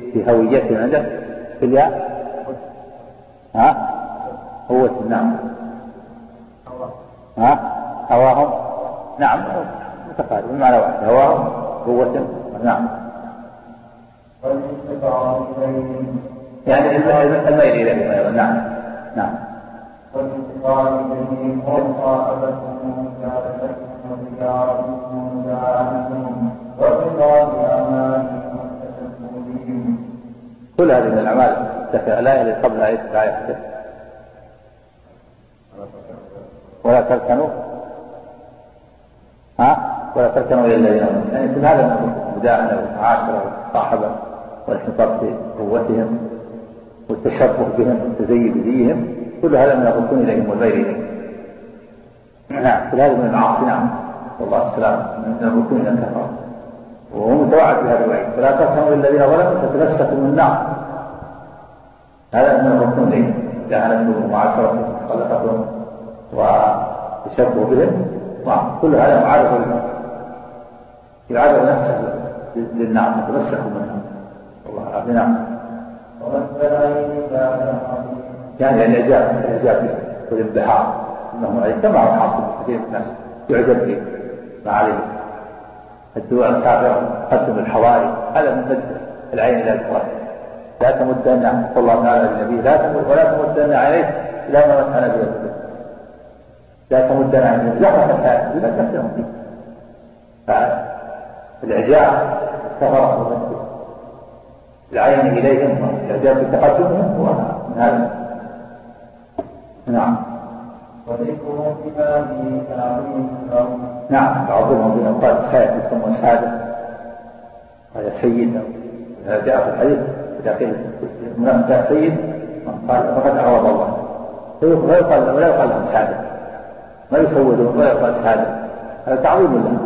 في هويته عنده. في الياء؟ ها؟ هو نعم. ها؟ هواهم؟ نعم. متقارب بمعنى واحد. هواهم قوة نعم. يعني الميل إليهم أيضا نعم نعم والانتصار إليهم ومجالستهم وزيارتهم ومداعنتهم والرضا بأعمالهم والتشبه بهم كل هذه من الأعمال الآية اللي قبلها إيش الآية حدث ولا تركنوا؟ ها؟ ولا تركنوا إلى الذين يعني كل هذا من المداهنة والمعاشرة والانحطاط في قوتهم والتشبه بهم والتزيي بزيهم كل هذا من الركون إليهم والبير إليهم. نعم. كل هذا من المعاصي نعم. نسأل الله السلامة من الركون إلى الكفار وهو متوعد بهذا الوعيد فلا إلى الذين ظلموا من النار. هذا من الركون إليهم مداهنتهم ومعاشرتهم ومخالفتهم وتشبه بهم. نعم. كل هذا معارض يعرض نفسه للنعم يتمسك منها الله العافية نعم. يعني الإعجاب الإعجاب والانبهار. أنه كما هو حاصل كثير من الناس. يعجب به. ما عليه. الدول الكافرة تقدم الحواري هذا من مد العين إلى الفؤاد لا تمدن قل الله تعالى للنبي لا تمد ولا تمدن عليه إلى ما متعنا به لا تمدن عليه زخرف الحياة بما تفسرهم فيه فالإعجاب استغرق العين إليهم والإعجاب بتقدمهم هو من هذا. نعم. وذكر كتابه تعظيم لهم نعم بعضهم بين قال سائد يسمى سادة هذا سيد هذا جاء في الحديث إذا قيل المنافق سيد من قال فقد عوض الله. لا يقال ولا يقال لهم سادة ما يسودون ولا يقال سادة هذا تعظيم له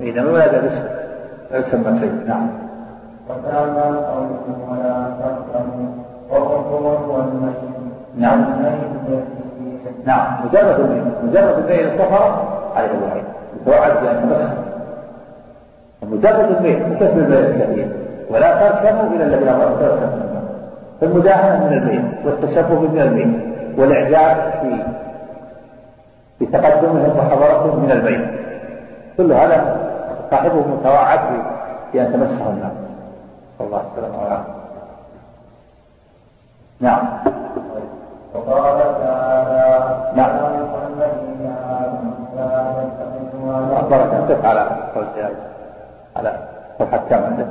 إذا ما ولد باسم لا يسمى سيد. نعم. وكان قولهم ولا تركنوا وغفر والميت نعم. نعم مجرد مجرد الميل الكفر عليه الوحيد يتوعد بأن تمسك مجرد الميل وكسب الميل الكثير ولا تركنوا إلى الذين تركنوا. فالمداهنة من الميل والتشبه من الميل والإعجاب في في تقدمهم وحضرتهم من الميل كل هذا صاحبه متوعد بأن تمسه النار صلى الله السلامة والعافية نعم. وقال تفعل قول جلال على كم عندك؟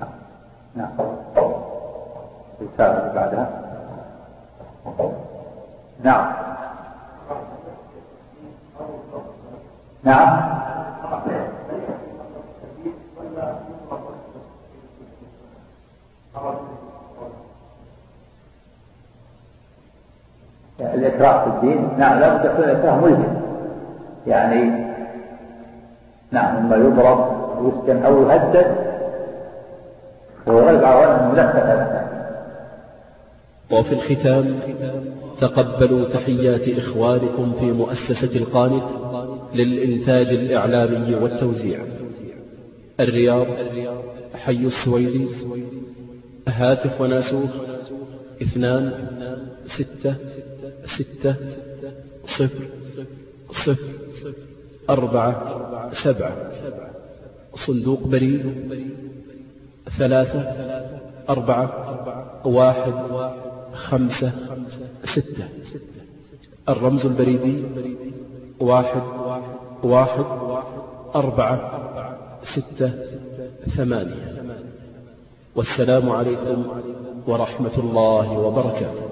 نعم نعم. الرسالة اللي بعدها. نعم. نعم. الإكراه في الدين نعم لا بد يكون الإكراه ملزم. يعني نعم إما يضرب أو يسجن أو يهدد. ويغلب على أنه هذا. وفي الختام تقبلوا تحيات إخوانكم في مؤسسة القانت للإنتاج الإعلامي والتوزيع. الرياض حي السويدي هاتف وناسوخ اثنان ستة ستة صفر صفر أربعة. سبعة. صندوق بريد ثلاثة أربعة واحد خمسة ستة. الرمز البريدي واحد واحد أربعة ستة ثمانية. والسلام عليكم ورحمة الله وبركاته.